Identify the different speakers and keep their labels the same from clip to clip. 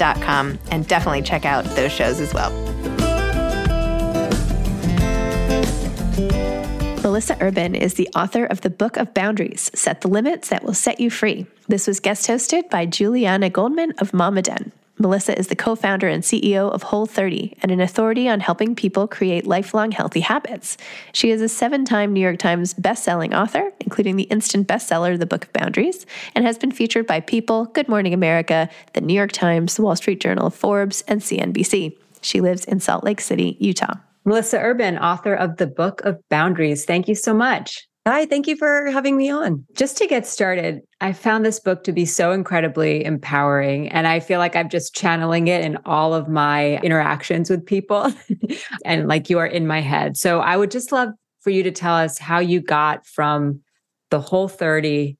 Speaker 1: and definitely check out those shows as well. Melissa Urban is the author of the Book of Boundaries Set the Limits That Will Set You Free. This was guest hosted by Juliana Goldman of Mama Den. Melissa is the co founder and CEO of Whole 30 and an authority on helping people create lifelong healthy habits. She is a seven time New York Times bestselling author, including the instant bestseller, The Book of Boundaries, and has been featured by People, Good Morning America, the New York Times, The Wall Street Journal, Forbes, and CNBC. She lives in Salt Lake City, Utah.
Speaker 2: Melissa Urban, author of The Book of Boundaries. Thank you so much.
Speaker 3: Hi, thank you for having me on.
Speaker 2: Just to get started, I found this book to be so incredibly empowering. And I feel like I'm just channeling it in all of my interactions with people. and like you are in my head. So I would just love for you to tell us how you got from the whole 30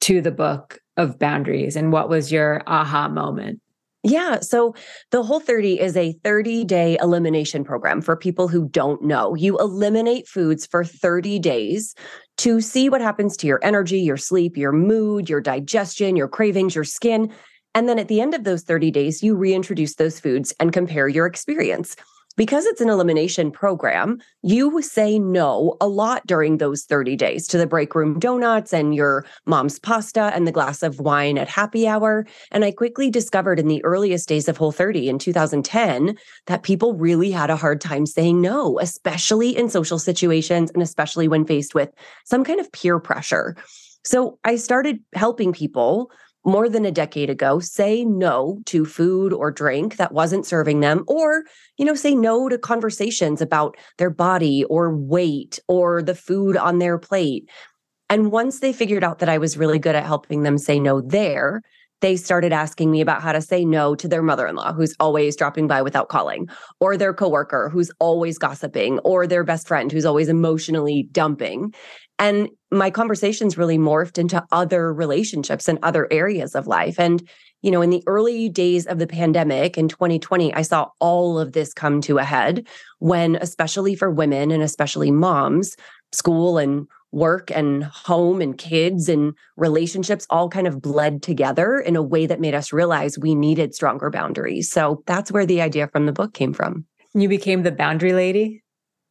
Speaker 2: to the book of boundaries and what was your aha moment?
Speaker 3: Yeah. So the Whole 30 is a 30 day elimination program for people who don't know. You eliminate foods for 30 days to see what happens to your energy, your sleep, your mood, your digestion, your cravings, your skin. And then at the end of those 30 days, you reintroduce those foods and compare your experience. Because it's an elimination program, you say no a lot during those 30 days to the break room donuts and your mom's pasta and the glass of wine at happy hour. And I quickly discovered in the earliest days of Whole 30 in 2010 that people really had a hard time saying no, especially in social situations and especially when faced with some kind of peer pressure. So I started helping people more than a decade ago say no to food or drink that wasn't serving them or you know say no to conversations about their body or weight or the food on their plate. And once they figured out that I was really good at helping them say no there they started asking me about how to say no to their mother-in-law who's always dropping by without calling or their coworker who's always gossiping or their best friend who's always emotionally dumping and my conversations really morphed into other relationships and other areas of life and you know in the early days of the pandemic in 2020 i saw all of this come to a head when especially for women and especially moms school and work and home and kids and relationships all kind of bled together in a way that made us realize we needed stronger boundaries. So that's where the idea from the book came from.
Speaker 2: You became the boundary lady?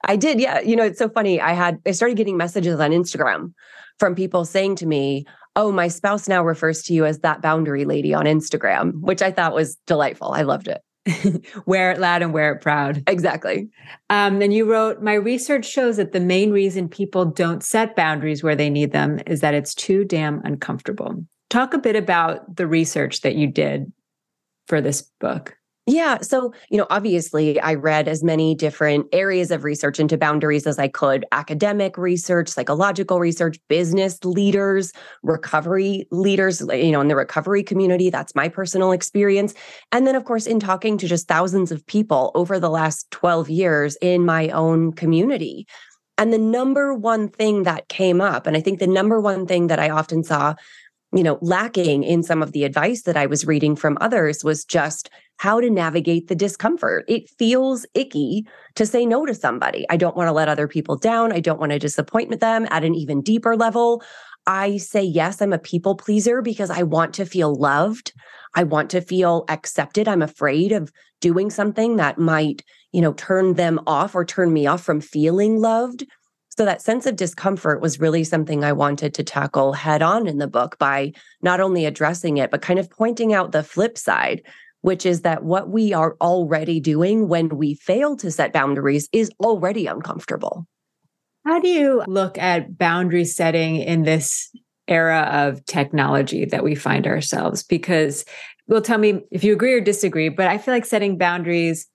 Speaker 3: I did. Yeah. You know, it's so funny. I had, I started getting messages on Instagram from people saying to me, Oh, my spouse now refers to you as that boundary lady on Instagram, which I thought was delightful. I loved it.
Speaker 2: wear it loud and wear it proud.
Speaker 3: Exactly.
Speaker 2: Um, then you wrote, My research shows that the main reason people don't set boundaries where they need them is that it's too damn uncomfortable. Talk a bit about the research that you did for this book.
Speaker 3: Yeah. So, you know, obviously, I read as many different areas of research into boundaries as I could academic research, psychological research, business leaders, recovery leaders, you know, in the recovery community. That's my personal experience. And then, of course, in talking to just thousands of people over the last 12 years in my own community. And the number one thing that came up, and I think the number one thing that I often saw you know, lacking in some of the advice that I was reading from others was just how to navigate the discomfort. It feels icky to say no to somebody. I don't want to let other people down. I don't want to disappoint them at an even deeper level. I say yes, I'm a people pleaser because I want to feel loved. I want to feel accepted. I'm afraid of doing something that might, you know, turn them off or turn me off from feeling loved. So that sense of discomfort was really something I wanted to tackle head on in the book by not only addressing it, but kind of pointing out the flip side, which is that what we are already doing when we fail to set boundaries is already uncomfortable.
Speaker 2: How do you look at boundary setting in this era of technology that we find ourselves? Because, well, tell me if you agree or disagree, but I feel like setting boundaries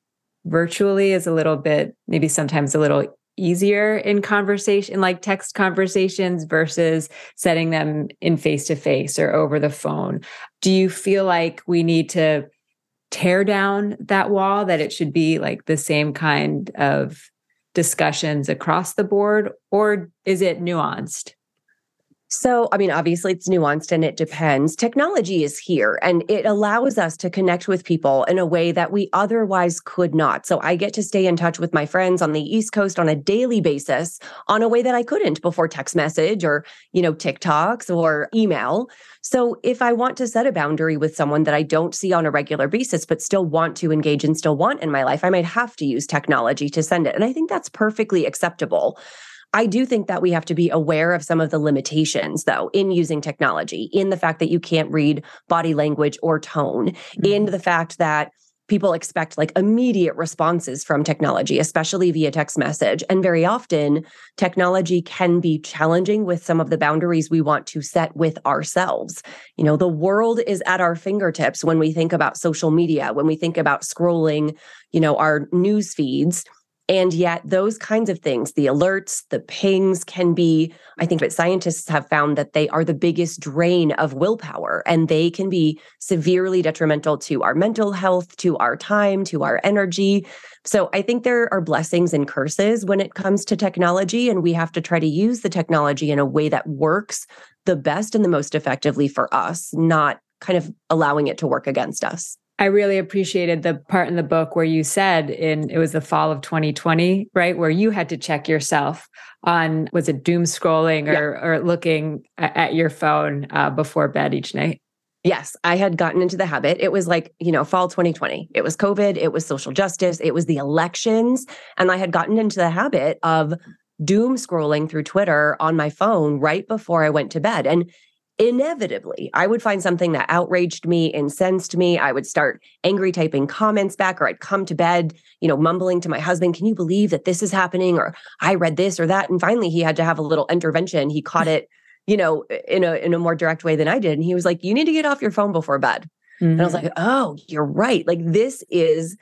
Speaker 2: virtually is a little bit, maybe sometimes a little easier in conversation like text conversations versus setting them in face to face or over the phone do you feel like we need to tear down that wall that it should be like the same kind of discussions across the board or is it nuanced
Speaker 3: so, I mean, obviously it's nuanced and it depends. Technology is here and it allows us to connect with people in a way that we otherwise could not. So, I get to stay in touch with my friends on the East Coast on a daily basis on a way that I couldn't before text message or, you know, TikToks or email. So, if I want to set a boundary with someone that I don't see on a regular basis, but still want to engage and still want in my life, I might have to use technology to send it. And I think that's perfectly acceptable. I do think that we have to be aware of some of the limitations, though, in using technology, in the fact that you can't read body language or tone, mm-hmm. in the fact that people expect like immediate responses from technology, especially via text message. And very often, technology can be challenging with some of the boundaries we want to set with ourselves. You know, the world is at our fingertips when we think about social media, when we think about scrolling, you know, our news feeds and yet, those kinds of things, the alerts, the pings can be, I think that scientists have found that they are the biggest drain of willpower and they can be severely detrimental to our mental health, to our time, to our energy. So I think there are blessings and curses when it comes to technology, and we have to try to use the technology in a way that works the best and the most effectively for us, not kind of allowing it to work against us.
Speaker 2: I really appreciated the part in the book where you said in it was the fall of 2020, right? Where you had to check yourself on was it doom scrolling or, yeah. or looking at your phone uh, before bed each night?
Speaker 3: Yes, I had gotten into the habit. It was like, you know, fall 2020. It was COVID, it was social justice, it was the elections. And I had gotten into the habit of doom scrolling through Twitter on my phone right before I went to bed. And inevitably, I would find something that outraged me, incensed me. I would start angry typing comments back, or I'd come to bed, you know, mumbling to my husband, Can you believe that this is happening? Or I read this or that. And finally, he had to have a little intervention. He caught it you know, in a in a more direct way than I did. And he was like, "You need to get off your phone before bed." Mm-hmm. And I was mm-hmm. like, "Oh, you're right. Like this is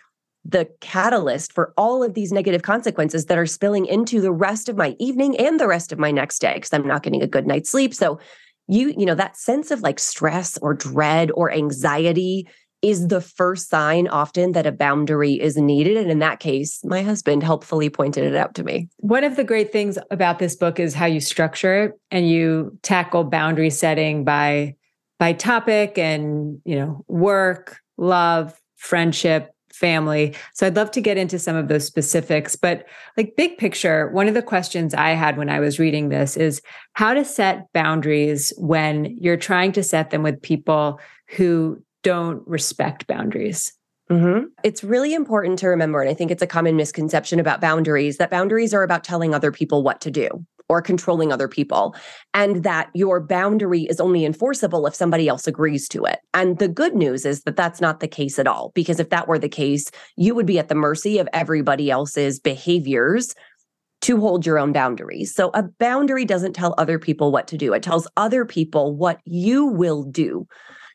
Speaker 3: the catalyst for all of these negative consequences that are spilling into the rest of my evening and the rest of my next day because I'm not getting a good night's sleep." So you, you know, that sense of like stress or dread or anxiety is the first sign often that a boundary is needed. And in that case, my husband helpfully pointed it out to me.
Speaker 2: One of the great things about this book is how you structure it and you tackle boundary setting by by topic and, you know, work, love, friendship, family. So I'd love to get into some of those specifics, but like big picture, one of the questions I had when I was reading this is how to set boundaries when you're trying to set them with people who don't respect boundaries.
Speaker 3: Mm-hmm. It's really important to remember, and I think it's a common misconception about boundaries that boundaries are about telling other people what to do or controlling other people, and that your boundary is only enforceable if somebody else agrees to it. And the good news is that that's not the case at all, because if that were the case, you would be at the mercy of everybody else's behaviors to hold your own boundaries. So a boundary doesn't tell other people what to do, it tells other people what you will do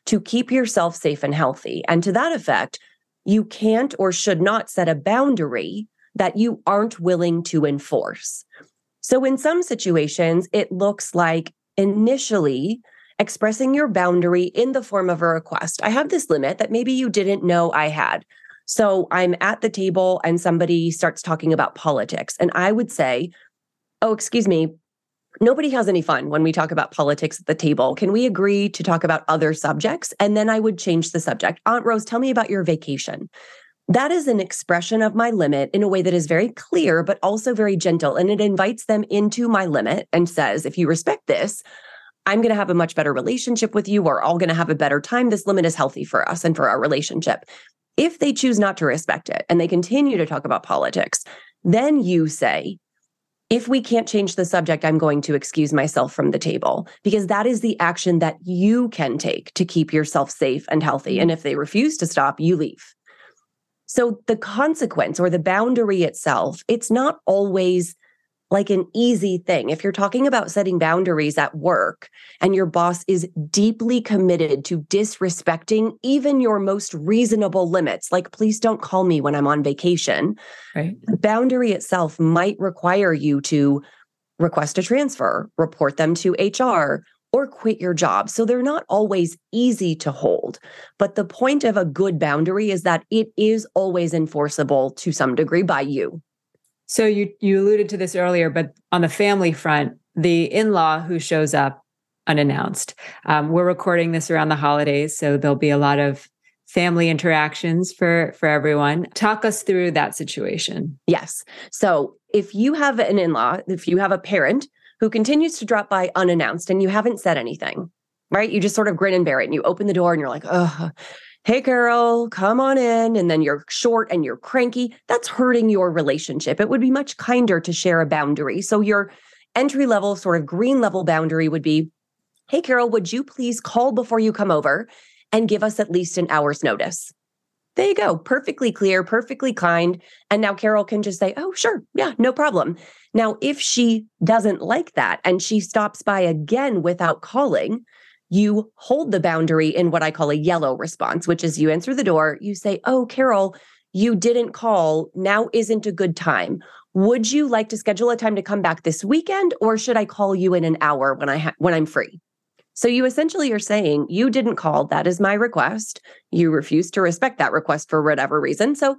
Speaker 3: to keep yourself safe and healthy. And to that effect, you can't or should not set a boundary that you aren't willing to enforce. So, in some situations, it looks like initially expressing your boundary in the form of a request. I have this limit that maybe you didn't know I had. So, I'm at the table and somebody starts talking about politics. And I would say, Oh, excuse me, nobody has any fun when we talk about politics at the table. Can we agree to talk about other subjects? And then I would change the subject. Aunt Rose, tell me about your vacation. That is an expression of my limit in a way that is very clear, but also very gentle. And it invites them into my limit and says, if you respect this, I'm going to have a much better relationship with you. We're all going to have a better time. This limit is healthy for us and for our relationship. If they choose not to respect it and they continue to talk about politics, then you say, if we can't change the subject, I'm going to excuse myself from the table because that is the action that you can take to keep yourself safe and healthy. And if they refuse to stop, you leave. So the consequence or the boundary itself, it's not always like an easy thing. If you're talking about setting boundaries at work and your boss is deeply committed to disrespecting even your most reasonable limits, like please don't call me when I'm on vacation, right. the boundary itself might require you to request a transfer, report them to HR, or quit your job. So they're not always easy to hold. But the point of a good boundary is that it is always enforceable to some degree by you.
Speaker 2: So you you alluded to this earlier, but on the family front, the in-law who shows up unannounced. Um, we're recording this around the holidays, so there'll be a lot of family interactions for for everyone. Talk us through that situation.
Speaker 3: Yes. So if you have an in-law, if you have a parent who continues to drop by unannounced and you haven't said anything, right? You just sort of grin and bear it and you open the door and you're like, oh, hey, Carol, come on in. And then you're short and you're cranky. That's hurting your relationship. It would be much kinder to share a boundary. So your entry level, sort of green level boundary would be, hey, Carol, would you please call before you come over and give us at least an hour's notice? There you go. Perfectly clear, perfectly kind. And now Carol can just say, oh, sure. Yeah, no problem. Now, if she doesn't like that and she stops by again without calling, you hold the boundary in what I call a yellow response, which is you answer the door, you say, Oh, Carol, you didn't call. Now isn't a good time. Would you like to schedule a time to come back this weekend or should I call you in an hour when I ha- when I'm free? So you essentially are saying you didn't call, that is my request. You refuse to respect that request for whatever reason. So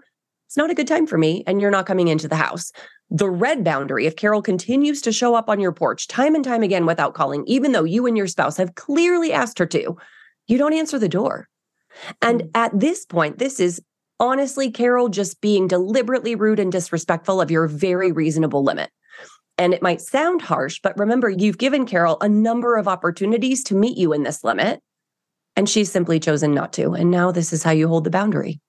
Speaker 3: it's not a good time for me and you're not coming into the house. The red boundary, if Carol continues to show up on your porch time and time again without calling, even though you and your spouse have clearly asked her to, you don't answer the door. And mm. at this point, this is honestly, Carol, just being deliberately rude and disrespectful of your very reasonable limit. And it might sound harsh, but remember, you've given Carol a number of opportunities to meet you in this limit And she's simply chosen not to. And now this is how you hold the boundary.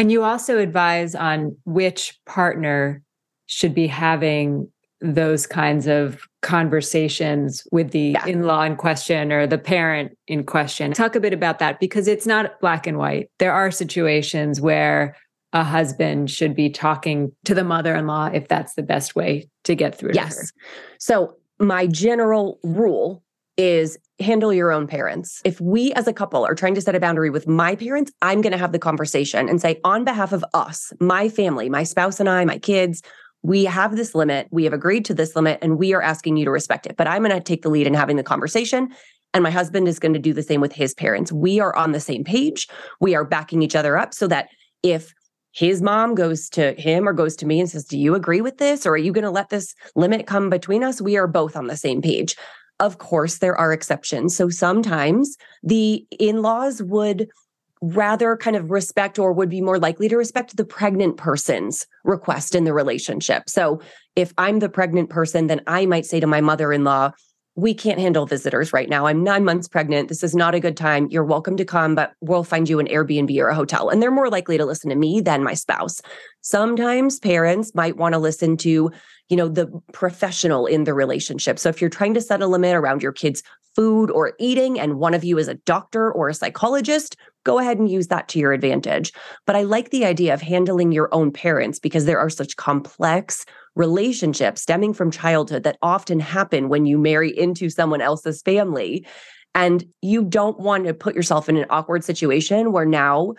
Speaker 2: And you also advise on which partner should be having those kinds of conversations with the yeah. in law in question or the parent in question. Talk a bit about that because it's not black and white. There are situations where a husband should be talking to the mother in law if that's the best way to get through
Speaker 3: yes. So, my general rule is handle your own parents. If we as a couple are trying to set a boundary with my parents, I'm going to have the conversation and say, on behalf of us, my family, my spouse and I, my kids, we have this limit. We have agreed to this limit and we are asking you to respect it. But I'm going to take the lead in having the conversation. And my husband is going to do the same with his parents. We are on the same page. We are backing each other up so that if his mom goes to him or goes to me and says, Do you agree with this? Or are you going to let this limit come between us? We are both on the same page. Of course, there are exceptions. So sometimes the in laws would rather kind of respect or would be more likely to respect the pregnant person's request in the relationship. So if I'm the pregnant person, then I might say to my mother in law, we can't handle visitors right now. I'm nine months pregnant. This is not a good time. You're welcome to come, but we'll find you an Airbnb or a hotel. And they're more likely to listen to me than my spouse. Sometimes parents might want to listen to, you know, the professional in the relationship. So if you're trying to set a limit around your kids' food or eating, and one of you is a doctor or a psychologist, go ahead and use that to your advantage. But I like the idea of handling your own parents because there are such complex relationships stemming from childhood that often happen when you marry into someone else's family. And you don't want to put yourself in an awkward situation where now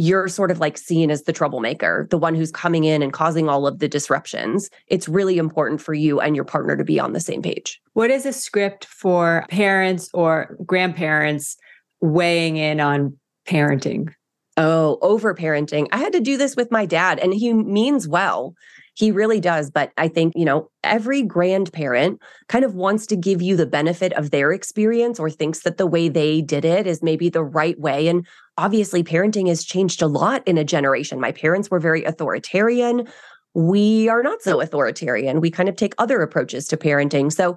Speaker 3: you're sort of like seen as the troublemaker, the one who's coming in and causing all of the disruptions. It's really important for you and your partner to be on the same page.
Speaker 2: What is a script for parents or grandparents weighing in on parenting?
Speaker 3: Oh, over parenting. I had to do this with my dad, and he means well. He really does. But I think, you know, every grandparent kind of wants to give you the benefit of their experience or thinks that the way they did it is maybe the right way. And obviously, parenting has changed a lot in a generation. My parents were very authoritarian. We are not so authoritarian. We kind of take other approaches to parenting. So,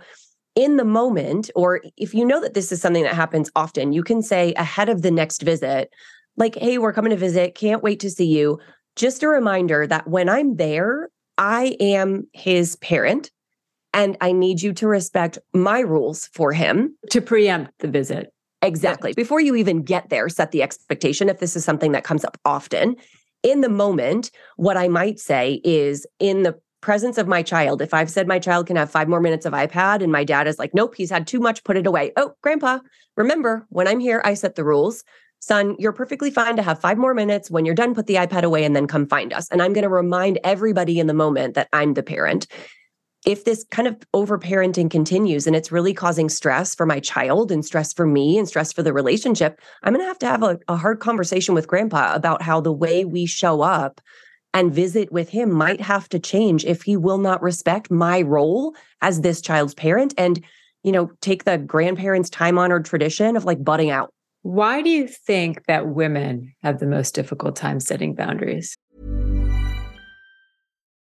Speaker 3: in the moment, or if you know that this is something that happens often, you can say ahead of the next visit, like, hey, we're coming to visit, can't wait to see you. Just a reminder that when I'm there, I am his parent and I need you to respect my rules for him.
Speaker 2: To preempt the visit.
Speaker 3: Exactly. Before you even get there, set the expectation if this is something that comes up often. In the moment, what I might say is in the presence of my child, if I've said my child can have five more minutes of iPad and my dad is like, nope, he's had too much, put it away. Oh, grandpa, remember, when I'm here, I set the rules son, you're perfectly fine to have five more minutes. When you're done, put the iPad away and then come find us. And I'm going to remind everybody in the moment that I'm the parent. If this kind of overparenting continues and it's really causing stress for my child and stress for me and stress for the relationship, I'm going to have to have a, a hard conversation with grandpa about how the way we show up and visit with him might have to change if he will not respect my role as this child's parent and you know take the grandparents time honored tradition of like butting out
Speaker 2: why do you think that women have the most difficult time setting boundaries?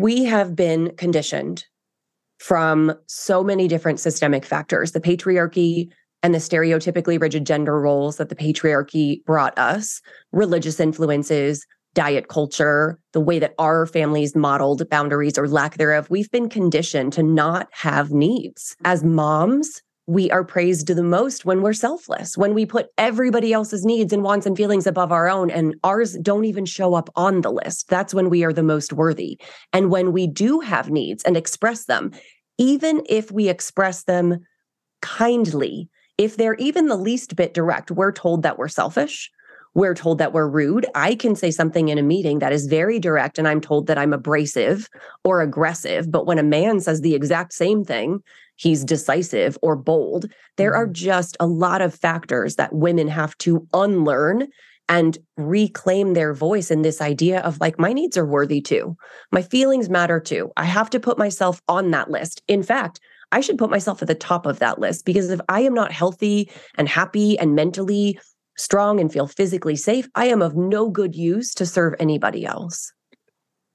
Speaker 3: We have been conditioned from so many different systemic factors, the patriarchy and the stereotypically rigid gender roles that the patriarchy brought us, religious influences, diet culture, the way that our families modeled boundaries or lack thereof, we've been conditioned to not have needs. As moms, we are praised the most when we're selfless, when we put everybody else's needs and wants and feelings above our own, and ours don't even show up on the list. That's when we are the most worthy. And when we do have needs and express them, even if we express them kindly, if they're even the least bit direct, we're told that we're selfish we're told that we're rude. I can say something in a meeting that is very direct and I'm told that I'm abrasive or aggressive. But when a man says the exact same thing, he's decisive or bold. There are mm-hmm. just a lot of factors that women have to unlearn and reclaim their voice in this idea of like, my needs are worthy too. My feelings matter too. I have to put myself on that list. In fact, I should put myself at the top of that list because if I am not healthy and happy and mentally strong and feel physically safe, I am of no good use to serve anybody else.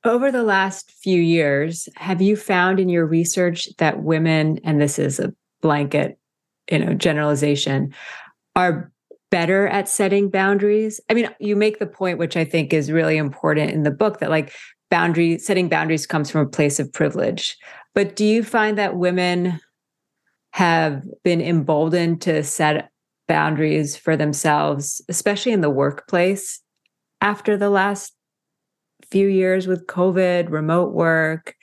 Speaker 2: Over the last few years, have you found in your research that women, and this is a blanket, you know, generalization, are better at setting boundaries? I mean, you make the point, which I think is really important in the book, that like boundary setting boundaries comes from a place of privilege. But do you find that women have been emboldened to set boundaries for themselves, especially in the workplace after the last few years with COVID, remote work.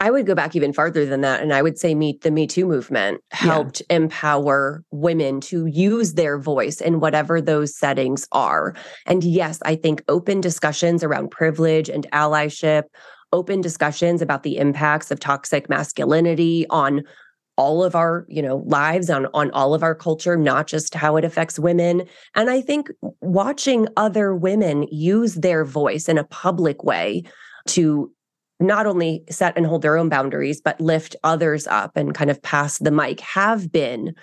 Speaker 3: I would go back even farther than that. And I would say meet the Me Too movement helped yeah. empower women to use their voice in whatever those settings are. And yes, I think open discussions around privilege and allyship, open discussions about the impacts of toxic masculinity on all of our you know lives on on all of our culture not just how it affects women and i think watching other women use their voice in a public way to not only set and hold their own boundaries but lift others up and kind of pass the mic have been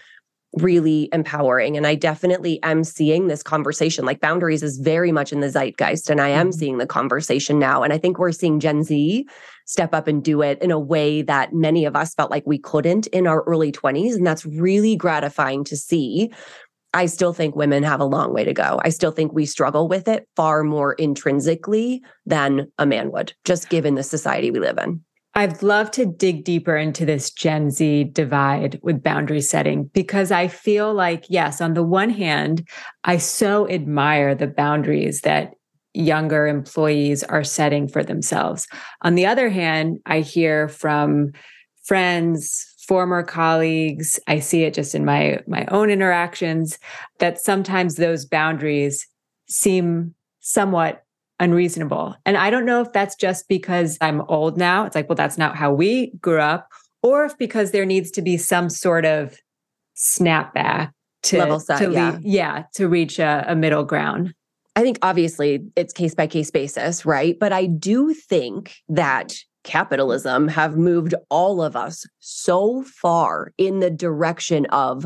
Speaker 3: really empowering. And I definitely am seeing this conversation. Like boundaries is very much in the zeitgeist. And I am mm-hmm. seeing the conversation now. And I think we're seeing Gen Z step up and do it in a way that many of us felt like we couldn't in our early 20s. And that's really gratifying to see. I still think women have a long way to go. I still think we struggle with it far more intrinsically than a man would, just given the society we live in.
Speaker 2: I'd love to dig deeper into this Gen Z divide with boundary setting because I feel like, yes, on the one hand, I so admire the boundaries that younger employees are setting for themselves. On the other hand, I hear from friends, former colleagues, I see it just in my my own interactions that sometimes those boundaries seem somewhat unreasonable. And I don't know if that's just because I'm old now. It's like, well, that's not how we grew up, or if because there needs to be some sort of snapback to
Speaker 3: level set,
Speaker 2: to
Speaker 3: yeah.
Speaker 2: yeah, to reach a, a middle ground.
Speaker 3: I think obviously it's case by case basis, right? But I do think that capitalism have moved all of us so far in the direction of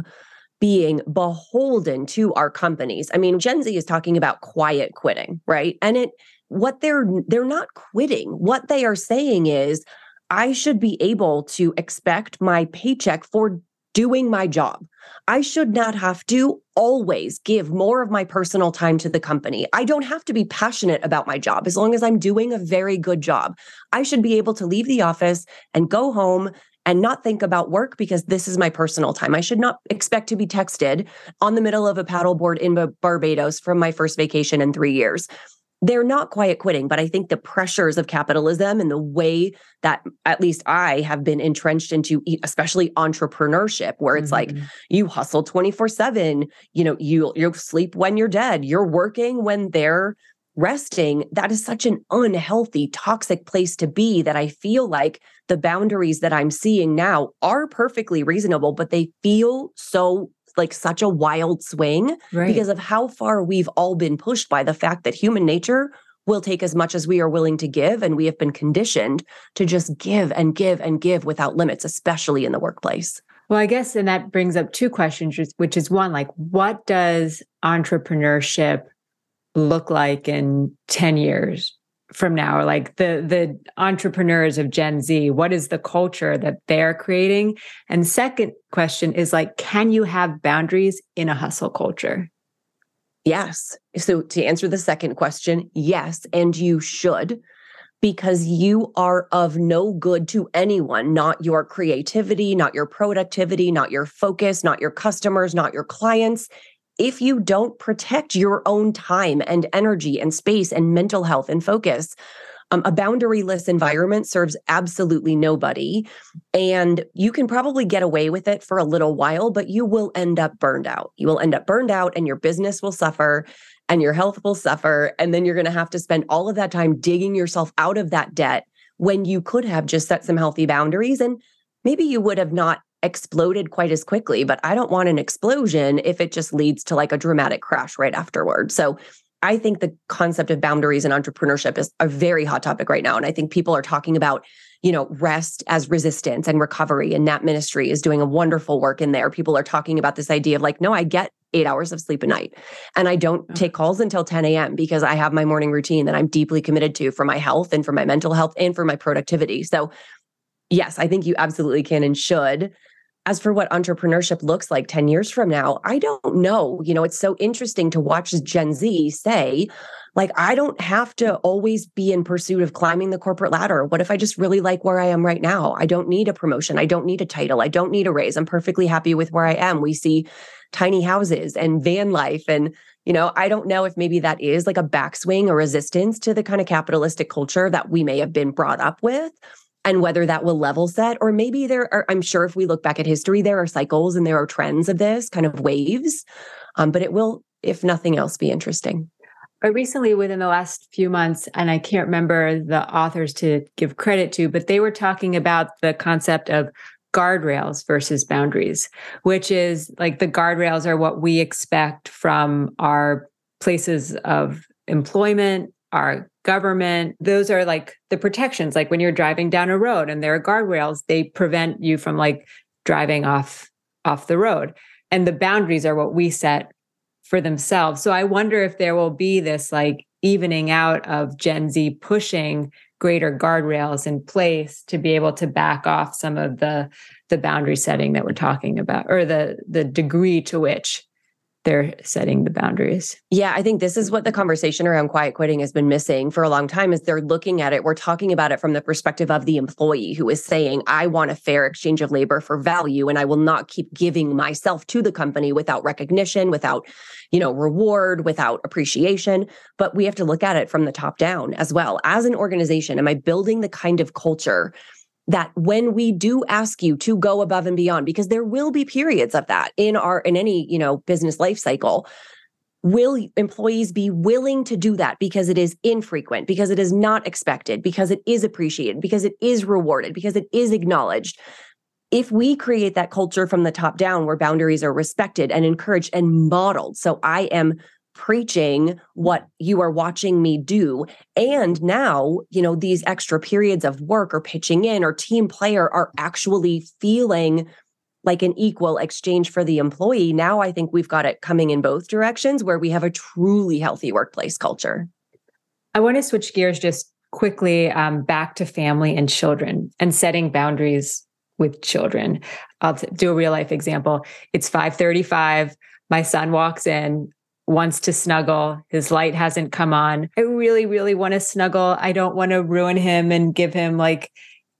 Speaker 3: being beholden to our companies. I mean, Gen Z is talking about quiet quitting, right? And it what they're they're not quitting. What they are saying is I should be able to expect my paycheck for doing my job. I should not have to always give more of my personal time to the company. I don't have to be passionate about my job as long as I'm doing a very good job. I should be able to leave the office and go home and not think about work because this is my personal time. I should not expect to be texted on the middle of a paddleboard in Barbados from my first vacation in three years. They're not quiet quitting, but I think the pressures of capitalism and the way that at least I have been entrenched into, especially entrepreneurship, where it's mm-hmm. like you hustle 24 seven, you know, you, you sleep when you're dead, you're working when they're resting, that is such an unhealthy, toxic place to be that I feel like the boundaries that I'm seeing now are perfectly reasonable, but they feel so like such a wild swing right. because of how far we've all been pushed by the fact that human nature will take as much as we are willing to give. And we have been conditioned to just give and give and give without limits, especially in the workplace.
Speaker 2: Well, I guess, and that brings up two questions, which is one, like, what does entrepreneurship look like in 10 years from now? Like the, the entrepreneurs of Gen Z, what is the culture that they're creating? And second question is like, can you have boundaries in a hustle culture?
Speaker 3: Yes. So to answer the second question, yes, and you should because you are of no good to anyone, not your creativity, not your productivity, not your focus, not your customers, not your clients. If you don't protect your own time and energy and space and mental health and focus, um, a boundaryless environment serves absolutely nobody. And you can probably get away with it for a little while, but you will end up burned out. You will end up burned out and your business will suffer and your health will suffer. And then you're going to have to spend all of that time digging yourself out of that debt when you could have just set some healthy boundaries. And maybe you would have not exploded quite as quickly, but I don't want an explosion if it just leads to like a dramatic crash right afterward. So I think the concept of boundaries and entrepreneurship is a very hot topic right now. And I think people are talking about, you know, rest as resistance and recovery. And Nap Ministry is doing a wonderful work in there. People are talking about this idea of like, no, I get eight hours of sleep a night. And I don't take calls until 10 a.m. because I have my morning routine that I'm deeply committed to for my health and for my mental health and for my productivity. So, yes, I think you absolutely can and should as for what entrepreneurship looks like 10 years from now, I don't know. You know, it's so interesting to watch Gen Z say, like, I don't have to always be in pursuit of climbing the corporate ladder. What if I just really like where I am right now? I don't need a promotion. I don't need a title. I don't need a raise. I'm perfectly happy with where I am. We see tiny houses and van life. And, you know, I don't know if maybe that is like a backswing or resistance to the kind of capitalistic culture that we may have been brought up with and whether that will level set or maybe there are i'm sure if we look back at history there are cycles and there are trends of this kind of waves um, but it will if nothing else be interesting.
Speaker 2: I recently within the last few months and i can't remember the authors to give credit to but they were talking about the concept of guardrails versus boundaries which is like the guardrails are what we expect from our places of employment our government. Those are like the protections. Like when you're driving down a road and there are guardrails, they prevent you from like driving off off the road. And the boundaries are what we set for themselves. So I wonder if there will be this like evening out of Gen Z pushing greater guardrails in place to be able to back off some of the the boundary setting that we're talking about or the the degree to which they're setting the boundaries.
Speaker 3: Yeah, I think this is what the conversation around quiet quitting has been missing for a long time is they're looking at it we're talking about it from the perspective of the employee who is saying I want a fair exchange of labor for value and I will not keep giving myself to the company without recognition, without, you know, reward, without appreciation, but we have to look at it from the top down as well. As an organization, am I building the kind of culture that when we do ask you to go above and beyond because there will be periods of that in our in any you know business life cycle will employees be willing to do that because it is infrequent because it is not expected because it is appreciated because it is rewarded because it is acknowledged? If we create that culture from the top down where boundaries are respected and encouraged and modeled so i am preaching what you are watching me do. And now, you know, these extra periods of work or pitching in or team player are actually feeling like an equal exchange for the employee. Now I think we've got it coming in both directions where we have a truly healthy workplace culture.
Speaker 2: I want to switch gears just quickly um, back to family and children and setting boundaries with children. I'll do a real life example. It's 5:35. My son walks in wants to snuggle. His light hasn't come on. I really, really want to snuggle. I don't want to ruin him and give him like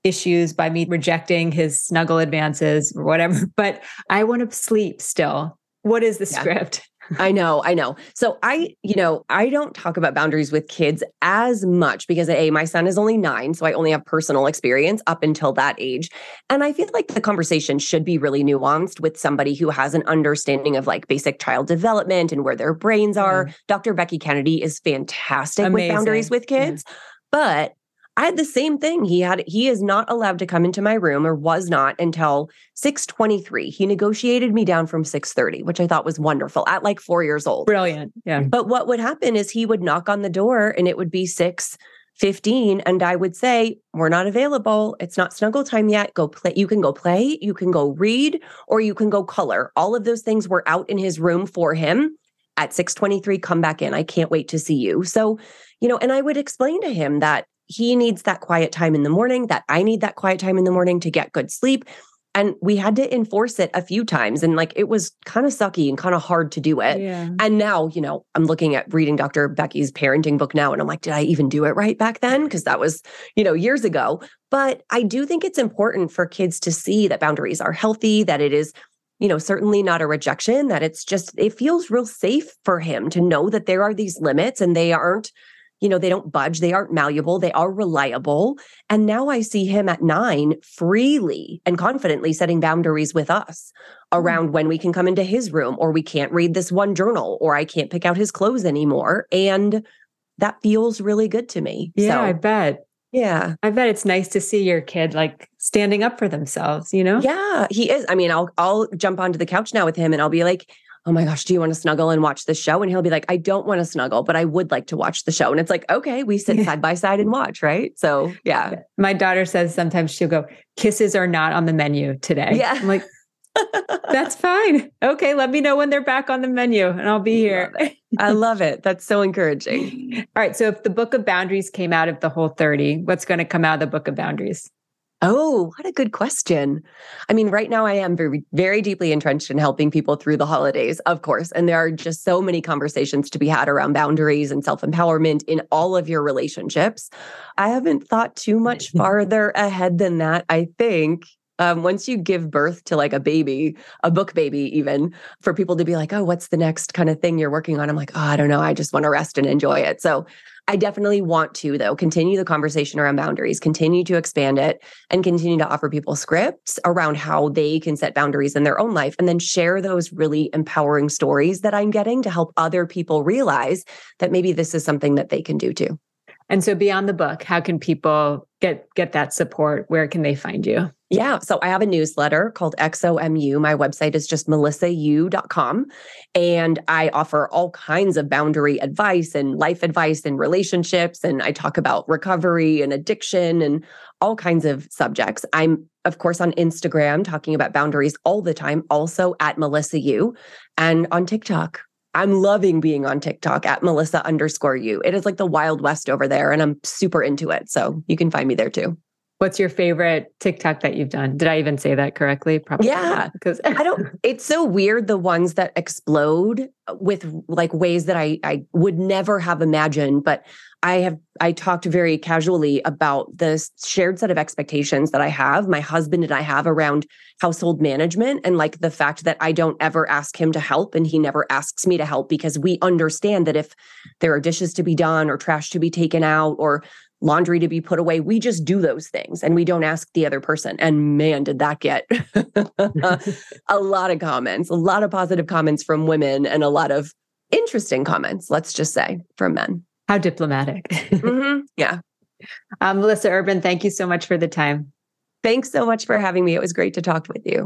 Speaker 2: issues by me rejecting his snuggle advances or whatever, but I want to sleep still. What is the yeah. script?
Speaker 3: I know, I know. So I, you know, I don't talk about boundaries with kids as much because a my son is only 9, so I only have personal experience up until that age. And I feel like the conversation should be really nuanced with somebody who has an understanding of like basic child development and where their brains are. Mm. Dr. Becky Kennedy is fantastic Amazing. with boundaries with kids. Yeah. But I had the same thing. He had he is not allowed to come into my room or was not until 6:23. He negotiated me down from 6:30, which I thought was wonderful at like 4 years old.
Speaker 2: Brilliant. Yeah. Mm.
Speaker 3: But what would happen is he would knock on the door and it would be 6 15 and I would say, "We're not available. It's not snuggle time yet. Go play. You can go play, you can go read, or you can go color." All of those things were out in his room for him. At 6:23, come back in. I can't wait to see you. So, you know, and I would explain to him that he needs that quiet time in the morning, that I need that quiet time in the morning to get good sleep. And we had to enforce it a few times. And like it was kind of sucky and kind of hard to do it.
Speaker 2: Yeah.
Speaker 3: And now, you know, I'm looking at reading Dr. Becky's parenting book now. And I'm like, did I even do it right back then? Because that was, you know, years ago. But I do think it's important for kids to see that boundaries are healthy, that it is, you know, certainly not a rejection, that it's just, it feels real safe for him to know that there are these limits and they aren't you know, they don't budge, they aren't malleable, they are reliable. And now I see him at nine freely and confidently setting boundaries with us hmm. around when we can come into his room, or we can't read this one journal, or I can't pick out his clothes anymore. And that feels really good to me.
Speaker 2: Yeah,
Speaker 3: So,
Speaker 2: I bet.
Speaker 3: yeah.
Speaker 2: I bet it's nice to see your kid like standing up for themselves, you know?
Speaker 3: Yeah, he is. I mean, I'll I'll jump onto the couch now with him and I'll be like, "Oh my gosh, do you want to snuggle and watch the show?" And he'll be like, "I don't want to snuggle, but I would like to watch the show." And it's like, "Okay, we sit side by side and watch, right?" So, yeah.
Speaker 2: My daughter says sometimes she'll go, kisses are not on the menu today.
Speaker 3: Yeah.
Speaker 2: I'm like, that's fine. Okay, let me know when they're back on the menu and I'll be here.
Speaker 3: I love it. That's so encouraging.
Speaker 2: All right. So if the book of boundaries came out of the Whole30, what's going to come out of the book of boundaries?
Speaker 3: Oh, what a good question. I mean, right now I am very, very deeply entrenched in helping people through the holidays, of course. And there are just so many conversations to be had around boundaries and self empowerment in all of your relationships. I haven't thought too much farther ahead than that. I think um, once you give birth to like a baby, a book baby, even for people to be like, oh, what's the next kind of thing you're working on? I'm like, oh, I don't know. I just want to rest and enjoy it. So I definitely want to, though, continue the conversation around boundaries, continue to expand it, and continue to offer people scripts around how they can set boundaries in their own life, and then share those really empowering stories that I'm getting to help other people realize that maybe this is something that they can do too.
Speaker 2: And so beyond the book, how can people get get that support? Where can they find you?
Speaker 3: Yeah. So I have a newsletter called XOMU. My website is just melissau.com. And I offer all kinds of boundary advice and life advice and relationships. And I talk about recovery and addiction and all kinds of subjects. I'm, of course, on Instagram talking about boundaries all the time, also at Melissa U and on TikTok. I'm loving being on TikTok at Melissa underscore you. It is like the Wild West over there, and I'm super into it. So you can find me there too.
Speaker 2: What's your favorite TikTok that you've done? Did I even say that correctly? Probably.
Speaker 3: Yeah.
Speaker 2: Because
Speaker 3: I don't, it's so weird the ones that explode with like ways that I, I would never have imagined. But I have, I talked very casually about the shared set of expectations that I have, my husband and I have around household management and like the fact that I don't ever ask him to help and he never asks me to help because we understand that if there are dishes to be done or trash to be taken out or laundry to be put away. We just do those things and we don't ask the other person. And man, did that get a lot of comments, a lot of positive comments from women and a lot of interesting comments, let's just say, from men.
Speaker 2: How diplomatic.
Speaker 3: Mhm. Yeah.
Speaker 2: um, Melissa Urban, thank you so much for the time.
Speaker 3: Thanks so much for having me. It was great to talk with you.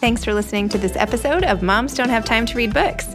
Speaker 1: Thanks for listening to this episode of Moms Don't Have Time to Read Books.